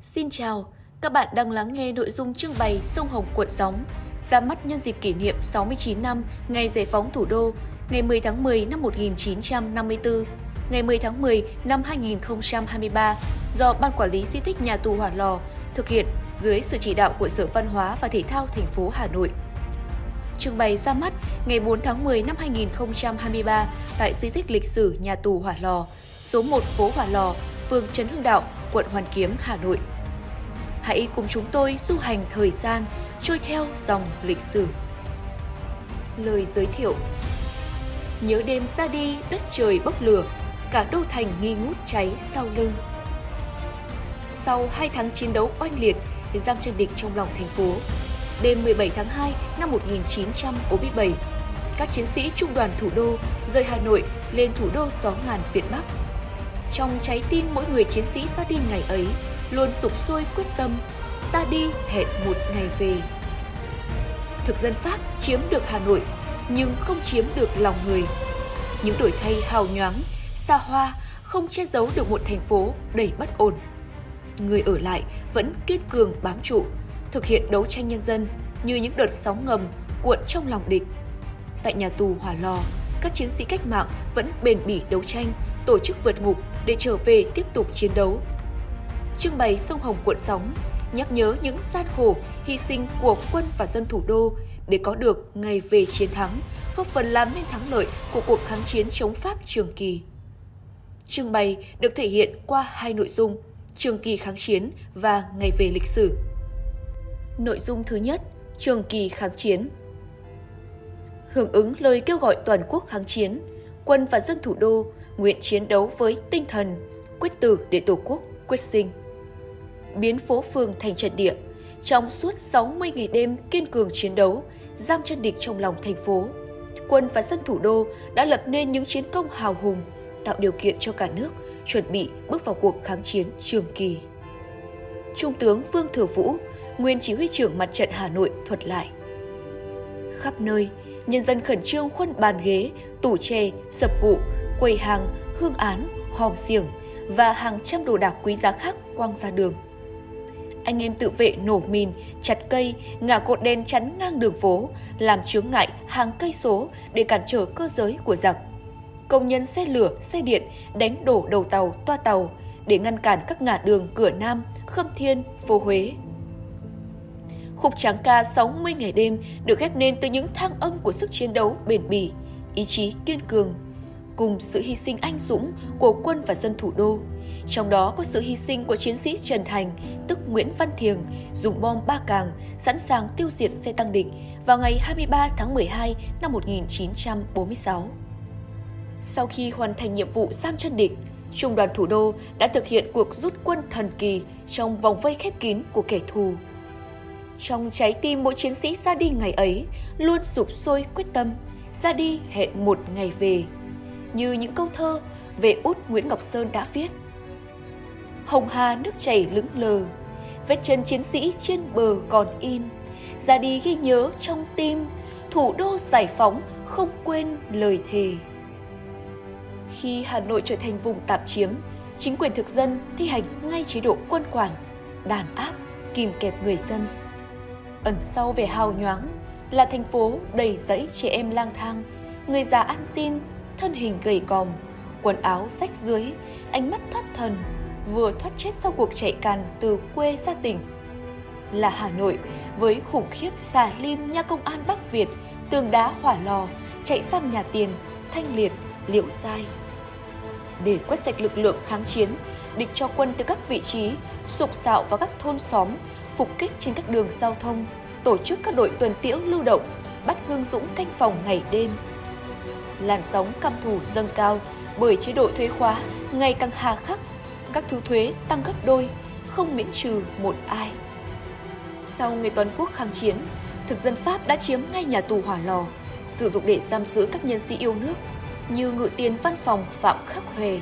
Xin chào, các bạn đang lắng nghe nội dung trưng bày Sông Hồng cuộn sóng ra mắt nhân dịp kỷ niệm 69 năm ngày giải phóng thủ đô, ngày 10 tháng 10 năm 1954, ngày 10 tháng 10 năm 2023 do Ban Quản lý Di tích Nhà tù Hỏa Lò thực hiện dưới sự chỉ đạo của Sở Văn hóa và Thể thao thành phố Hà Nội. Trưng bày ra mắt ngày 4 tháng 10 năm 2023 tại di tích lịch sử Nhà tù Hỏa Lò, số 1 phố Hỏa Lò, phường Trấn Hưng Đạo, quận Hoàn Kiếm, Hà Nội. Hãy cùng chúng tôi du hành thời gian, trôi theo dòng lịch sử. Lời giới thiệu Nhớ đêm ra đi đất trời bốc lửa, cả đô thành nghi ngút cháy sau lưng. Sau 2 tháng chiến đấu oanh liệt, giam chân địch trong lòng thành phố, đêm 17 tháng 2 năm 1947, các chiến sĩ trung đoàn thủ đô rời Hà Nội lên thủ đô gió ngàn Việt Bắc. Trong trái tim mỗi người chiến sĩ ra đi ngày ấy, luôn sục sôi quyết tâm, ra đi hẹn một ngày về. Thực dân Pháp chiếm được Hà Nội, nhưng không chiếm được lòng người. Những đổi thay hào nhoáng, xa hoa không che giấu được một thành phố đầy bất ổn. Người ở lại vẫn kiên cường bám trụ, thực hiện đấu tranh nhân dân như những đợt sóng ngầm cuộn trong lòng địch. Tại nhà tù Hỏa Lò, các chiến sĩ cách mạng vẫn bền bỉ đấu tranh, tổ chức vượt ngục để trở về tiếp tục chiến đấu. Trưng bày sông Hồng cuộn sóng, nhắc nhớ những gian khổ, hy sinh của quân và dân thủ đô để có được ngày về chiến thắng, góp phần làm nên thắng lợi của cuộc kháng chiến chống Pháp trường kỳ. Trưng bày được thể hiện qua hai nội dung, trường kỳ kháng chiến và ngày về lịch sử. Nội dung thứ nhất, trường kỳ kháng chiến. Hưởng ứng lời kêu gọi toàn quốc kháng chiến, quân và dân thủ đô nguyện chiến đấu với tinh thần quyết tử để Tổ quốc quyết sinh. Biến phố phường thành trận địa, trong suốt 60 ngày đêm kiên cường chiến đấu, giam chân địch trong lòng thành phố, quân và dân thủ đô đã lập nên những chiến công hào hùng, tạo điều kiện cho cả nước chuẩn bị bước vào cuộc kháng chiến trường kỳ. Trung tướng Vương Thừa Vũ, nguyên chỉ huy trưởng mặt trận Hà Nội thuật lại. Khắp nơi, nhân dân khẩn trương khuân bàn ghế, tủ tre, sập cụ, quầy hàng, hương án, hòm xiềng và hàng trăm đồ đạc quý giá khác quăng ra đường. Anh em tự vệ nổ mìn, chặt cây, ngả cột đèn chắn ngang đường phố, làm chướng ngại hàng cây số để cản trở cơ giới của giặc. Công nhân xe lửa, xe điện đánh đổ đầu tàu, toa tàu để ngăn cản các ngã đường cửa Nam, Khâm Thiên, phố Huế. Khúc tráng ca 60 ngày đêm được ghép nên từ những thang âm của sức chiến đấu bền bỉ, ý chí kiên cường, cùng sự hy sinh anh dũng của quân và dân thủ đô. Trong đó có sự hy sinh của chiến sĩ Trần Thành, tức Nguyễn Văn Thiềng, dùng bom ba càng, sẵn sàng tiêu diệt xe tăng địch vào ngày 23 tháng 12 năm 1946. Sau khi hoàn thành nhiệm vụ giam chân địch, Trung đoàn thủ đô đã thực hiện cuộc rút quân thần kỳ trong vòng vây khép kín của kẻ thù. Trong trái tim mỗi chiến sĩ ra đi ngày ấy luôn sụp sôi quyết tâm, ra đi hẹn một ngày về như những câu thơ về út Nguyễn Ngọc Sơn đã viết. Hồng Hà nước chảy lững lờ, vết chân chiến sĩ trên bờ còn in, ra đi ghi nhớ trong tim, thủ đô giải phóng không quên lời thề. Khi Hà Nội trở thành vùng tạm chiếm, chính quyền thực dân thi hành ngay chế độ quân quản, đàn áp, kìm kẹp người dân. Ẩn sau về hào nhoáng là thành phố đầy dẫy trẻ em lang thang, người già ăn xin, thân hình gầy còm, quần áo rách dưới, ánh mắt thoát thần, vừa thoát chết sau cuộc chạy càn từ quê ra tỉnh. Là Hà Nội với khủng khiếp xà lim nha công an Bắc Việt, tường đá hỏa lò, chạy sang nhà tiền, thanh liệt, liệu sai. Để quét sạch lực lượng kháng chiến, địch cho quân từ các vị trí, sục sạo vào các thôn xóm, phục kích trên các đường giao thông, tổ chức các đội tuần tiễu lưu động, bắt Hương Dũng canh phòng ngày đêm, làn sóng căm thù dâng cao bởi chế độ thuế khóa ngày càng hà khắc, các thứ thuế tăng gấp đôi, không miễn trừ một ai. Sau ngày toàn quốc kháng chiến, thực dân Pháp đã chiếm ngay nhà tù hỏa lò, sử dụng để giam giữ các nhân sĩ yêu nước như ngự tiền văn phòng Phạm Khắc Huệ,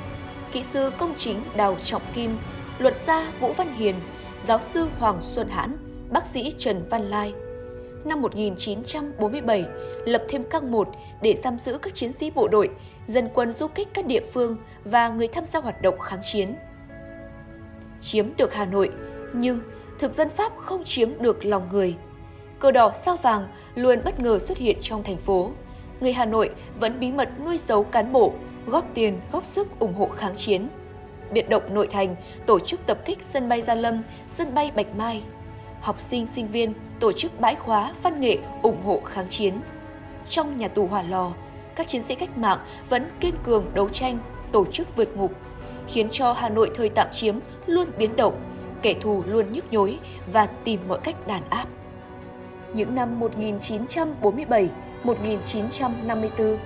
kỹ sư công chính Đào Trọng Kim, luật gia Vũ Văn Hiền, giáo sư Hoàng Xuân Hãn, bác sĩ Trần Văn Lai – năm 1947 lập thêm các một để giam giữ các chiến sĩ bộ đội, dân quân du kích các địa phương và người tham gia hoạt động kháng chiến. Chiếm được Hà Nội, Nhưng thực dân Pháp không chiếm được lòng người. Cờ đỏ sao vàng luôn bất ngờ xuất hiện trong thành phố. Người Hà Nội vẫn bí mật nuôi giấu cán bộ, góp tiền, góp sức ủng hộ kháng chiến. Biệt động nội thành tổ chức tập kích sân bay Gia Lâm, sân bay Bạch Mai. Học sinh, sinh viên tổ chức bãi khóa văn nghệ ủng hộ kháng chiến. Trong nhà tù hỏa lò, các chiến sĩ cách mạng vẫn kiên cường đấu tranh, tổ chức vượt ngục, khiến cho Hà Nội thời tạm chiếm luôn biến động, kẻ thù luôn nhức nhối và tìm mọi cách đàn áp. Những năm 1947, 1954,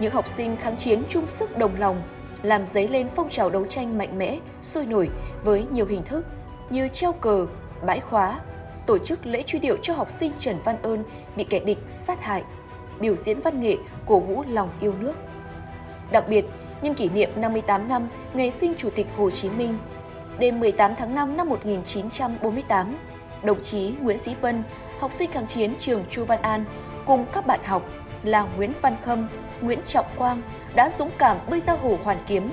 những học sinh kháng chiến chung sức đồng lòng, làm dấy lên phong trào đấu tranh mạnh mẽ, sôi nổi với nhiều hình thức như treo cờ, bãi khóa, tổ chức lễ truy điệu cho học sinh Trần Văn Ơn bị kẻ địch sát hại, biểu diễn văn nghệ cổ vũ lòng yêu nước. Đặc biệt, nhân kỷ niệm 58 năm ngày sinh Chủ tịch Hồ Chí Minh, đêm 18 tháng 5 năm 1948, đồng chí Nguyễn Sĩ Vân, học sinh kháng chiến trường Chu Văn An cùng các bạn học là Nguyễn Văn Khâm, Nguyễn Trọng Quang đã dũng cảm bơi ra hồ Hoàn Kiếm,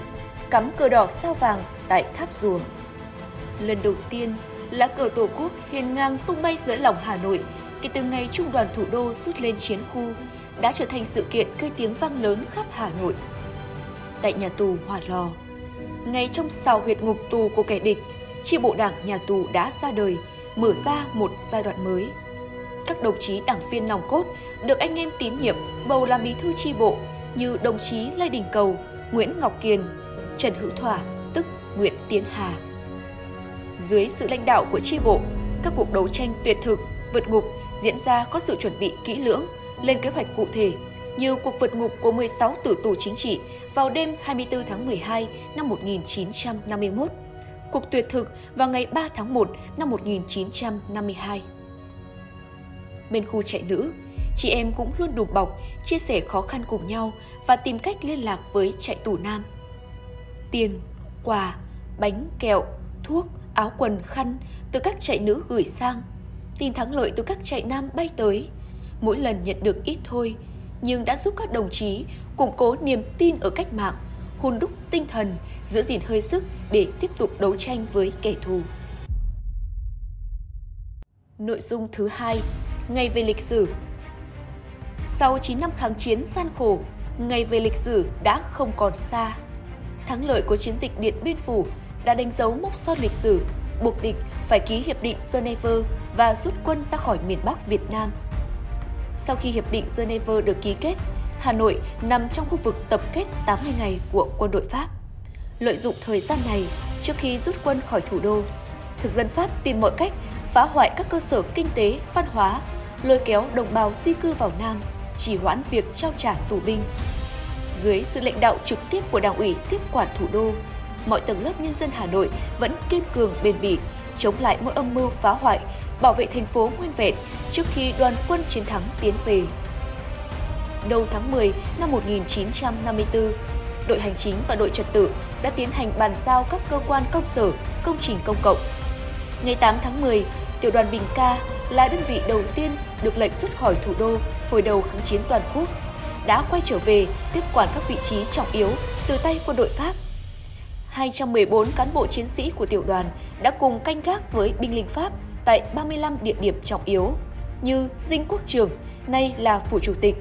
cắm cờ đỏ sao vàng tại tháp rùa. Lần đầu tiên, lá cờ Tổ quốc hiên ngang tung bay giữa lòng Hà Nội kể từ ngày Trung đoàn thủ đô rút lên chiến khu đã trở thành sự kiện gây tiếng vang lớn khắp Hà Nội. Tại nhà tù Hòa Lò, ngay trong sào huyệt ngục tù của kẻ địch, chi bộ đảng nhà tù đã ra đời, mở ra một giai đoạn mới. Các đồng chí đảng viên nòng cốt được anh em tín nhiệm bầu làm bí thư chi bộ như đồng chí Lê Đình Cầu, Nguyễn Ngọc Kiền, Trần Hữu Thỏa, tức Nguyễn Tiến Hà. Dưới sự lãnh đạo của tri bộ, các cuộc đấu tranh tuyệt thực, vượt ngục diễn ra có sự chuẩn bị kỹ lưỡng, lên kế hoạch cụ thể như cuộc vượt ngục của 16 tử tù chính trị vào đêm 24 tháng 12 năm 1951, cuộc tuyệt thực vào ngày 3 tháng 1 năm 1952. Bên khu chạy nữ, chị em cũng luôn đùm bọc, chia sẻ khó khăn cùng nhau và tìm cách liên lạc với chạy tù nam. Tiền, quà, bánh, kẹo, thuốc, áo quần, khăn từ các chạy nữ gửi sang. Tin thắng lợi từ các chạy nam bay tới. Mỗi lần nhận được ít thôi, nhưng đã giúp các đồng chí củng cố niềm tin ở cách mạng, hôn đúc tinh thần, giữ gìn hơi sức để tiếp tục đấu tranh với kẻ thù. Nội dung thứ hai, ngày về lịch sử. Sau 9 năm kháng chiến gian khổ, ngày về lịch sử đã không còn xa. Thắng lợi của chiến dịch Điện Biên Phủ đã đánh dấu mốc son lịch sử, buộc địch phải ký hiệp định Geneva và rút quân ra khỏi miền Bắc Việt Nam. Sau khi hiệp định Geneva được ký kết, Hà Nội nằm trong khu vực tập kết 80 ngày của quân đội Pháp. Lợi dụng thời gian này, trước khi rút quân khỏi thủ đô, thực dân Pháp tìm mọi cách phá hoại các cơ sở kinh tế, văn hóa, lôi kéo đồng bào di cư vào Nam, chỉ hoãn việc trao trả tù binh. Dưới sự lãnh đạo trực tiếp của Đảng ủy tiếp quản thủ đô, mọi tầng lớp nhân dân Hà Nội vẫn kiên cường bền bỉ, chống lại mỗi âm mưu phá hoại, bảo vệ thành phố nguyên vẹn trước khi đoàn quân chiến thắng tiến về. Đầu tháng 10 năm 1954, đội hành chính và đội trật tự đã tiến hành bàn giao các cơ quan công sở, công trình công cộng. Ngày 8 tháng 10, tiểu đoàn Bình Ca là đơn vị đầu tiên được lệnh rút khỏi thủ đô hồi đầu kháng chiến toàn quốc, đã quay trở về tiếp quản các vị trí trọng yếu từ tay quân đội Pháp 214 cán bộ chiến sĩ của tiểu đoàn đã cùng canh gác với binh lính Pháp tại 35 địa điểm trọng yếu như Dinh Quốc Trường, nay là Phủ Chủ tịch,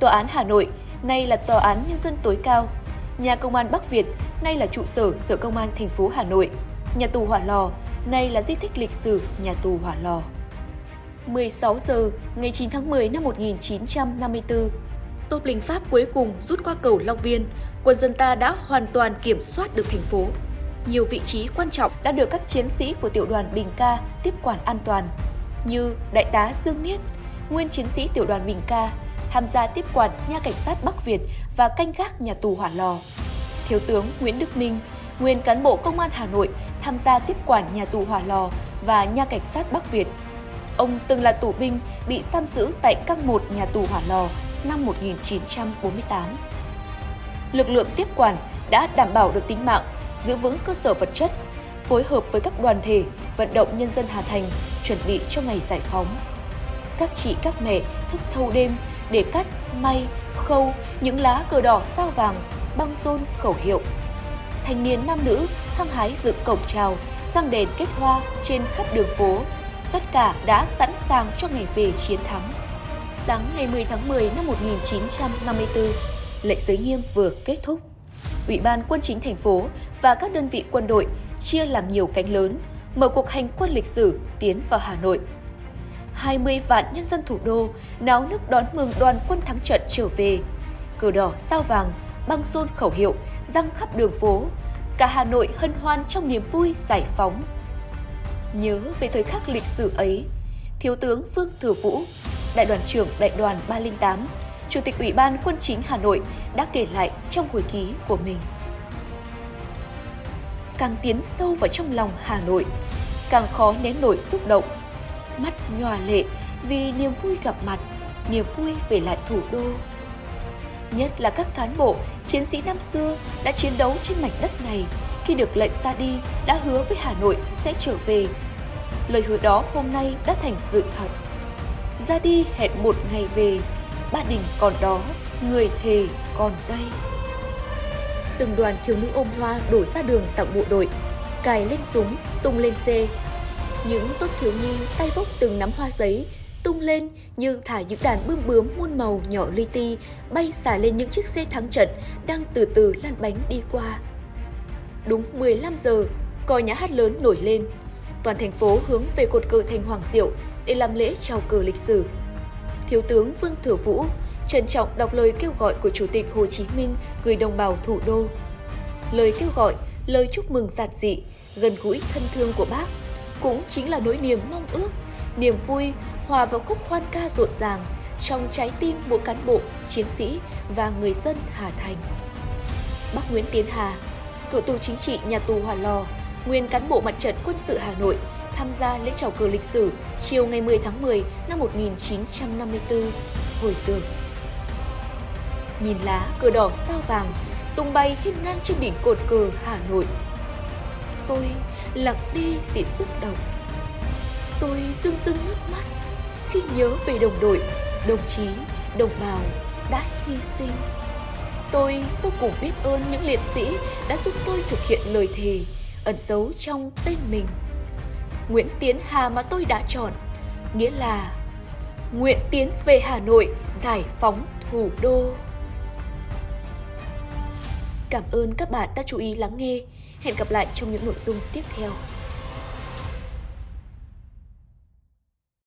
Tòa án Hà Nội, nay là Tòa án Nhân dân tối cao, Nhà Công an Bắc Việt, nay là trụ sở Sở Công an thành phố Hà Nội, Nhà tù Hỏa Lò, nay là di tích lịch sử Nhà tù Hỏa Lò. 16 giờ ngày 9 tháng 10 năm 1954, tốp lính Pháp cuối cùng rút qua cầu Long Biên, quân dân ta đã hoàn toàn kiểm soát được thành phố. Nhiều vị trí quan trọng đã được các chiến sĩ của tiểu đoàn Bình Ca tiếp quản an toàn, như Đại tá Dương Niết, nguyên chiến sĩ tiểu đoàn Bình Ca, tham gia tiếp quản nha cảnh sát Bắc Việt và canh gác nhà tù Hỏa Lò. Thiếu tướng Nguyễn Đức Minh, nguyên cán bộ công an Hà Nội, tham gia tiếp quản nhà tù Hỏa Lò và nha cảnh sát Bắc Việt. Ông từng là tù binh bị giam giữ tại các một nhà tù Hỏa Lò năm 1948. Lực lượng tiếp quản đã đảm bảo được tính mạng, giữ vững cơ sở vật chất, phối hợp với các đoàn thể, vận động nhân dân Hà Thành chuẩn bị cho ngày giải phóng. Các chị các mẹ thức thâu đêm để cắt, may, khâu những lá cờ đỏ sao vàng, băng rôn khẩu hiệu. Thanh niên nam nữ hăng hái dựng cổng chào, sang đèn kết hoa trên khắp đường phố. Tất cả đã sẵn sàng cho ngày về chiến thắng. Sáng ngày 10 tháng 10 năm 1954, lệnh giới nghiêm vừa kết thúc. Ủy ban quân chính thành phố và các đơn vị quân đội chia làm nhiều cánh lớn, mở cuộc hành quân lịch sử tiến vào Hà Nội. 20 vạn nhân dân thủ đô náo nức đón mừng đoàn quân thắng trận trở về. Cờ đỏ sao vàng, băng rôn khẩu hiệu, răng khắp đường phố. Cả Hà Nội hân hoan trong niềm vui giải phóng. Nhớ về thời khắc lịch sử ấy, Thiếu tướng Phương Thừa Vũ, Đại đoàn trưởng Đại đoàn 308, Chủ tịch Ủy ban Quân chính Hà Nội đã kể lại trong hồi ký của mình. Càng tiến sâu vào trong lòng Hà Nội, càng khó nén nổi xúc động. Mắt nhòa lệ vì niềm vui gặp mặt, niềm vui về lại thủ đô. Nhất là các cán bộ, chiến sĩ năm xưa đã chiến đấu trên mảnh đất này khi được lệnh ra đi đã hứa với Hà Nội sẽ trở về. Lời hứa đó hôm nay đã thành sự thật. Ra đi hẹn một ngày về, Ba Đình còn đó, người thề còn đây. Từng đoàn thiếu nữ ôm hoa đổ ra đường tặng bộ đội, cài lên súng, tung lên xe. Những tốt thiếu nhi tay vốc từng nắm hoa giấy, tung lên như thả những đàn bươm bướm muôn màu nhỏ li ti bay xả lên những chiếc xe thắng trận đang từ từ lăn bánh đi qua. Đúng 15 giờ, còi nhà hát lớn nổi lên. Toàn thành phố hướng về cột cờ thành Hoàng Diệu để làm lễ chào cờ lịch sử. Thiếu tướng Vương Thừa Vũ trân trọng đọc lời kêu gọi của Chủ tịch Hồ Chí Minh gửi đồng bào thủ đô. Lời kêu gọi, lời chúc mừng giản dị, gần gũi thân thương của bác cũng chính là nỗi niềm mong ước, niềm vui hòa vào khúc hoan ca rộn ràng trong trái tim mỗi cán bộ, chiến sĩ và người dân Hà Thành. Bác Nguyễn Tiến Hà, cựu tù chính trị nhà tù Hòa Lò, nguyên cán bộ mặt trận quân sự Hà Nội, tham gia lễ chào cờ lịch sử chiều ngày 10 tháng 10 năm 1954, hồi tưởng. Nhìn lá cờ đỏ sao vàng tung bay hiên ngang trên đỉnh cột cờ Hà Nội. Tôi lặng đi vì xúc động. Tôi rưng rưng nước mắt khi nhớ về đồng đội, đồng chí, đồng bào đã hy sinh. Tôi vô cùng biết ơn những liệt sĩ đã giúp tôi thực hiện lời thề ẩn giấu trong tên mình. Nguyễn Tiến Hà mà tôi đã chọn, nghĩa là nguyện tiến về Hà Nội giải phóng thủ đô. Cảm ơn các bạn đã chú ý lắng nghe. Hẹn gặp lại trong những nội dung tiếp theo.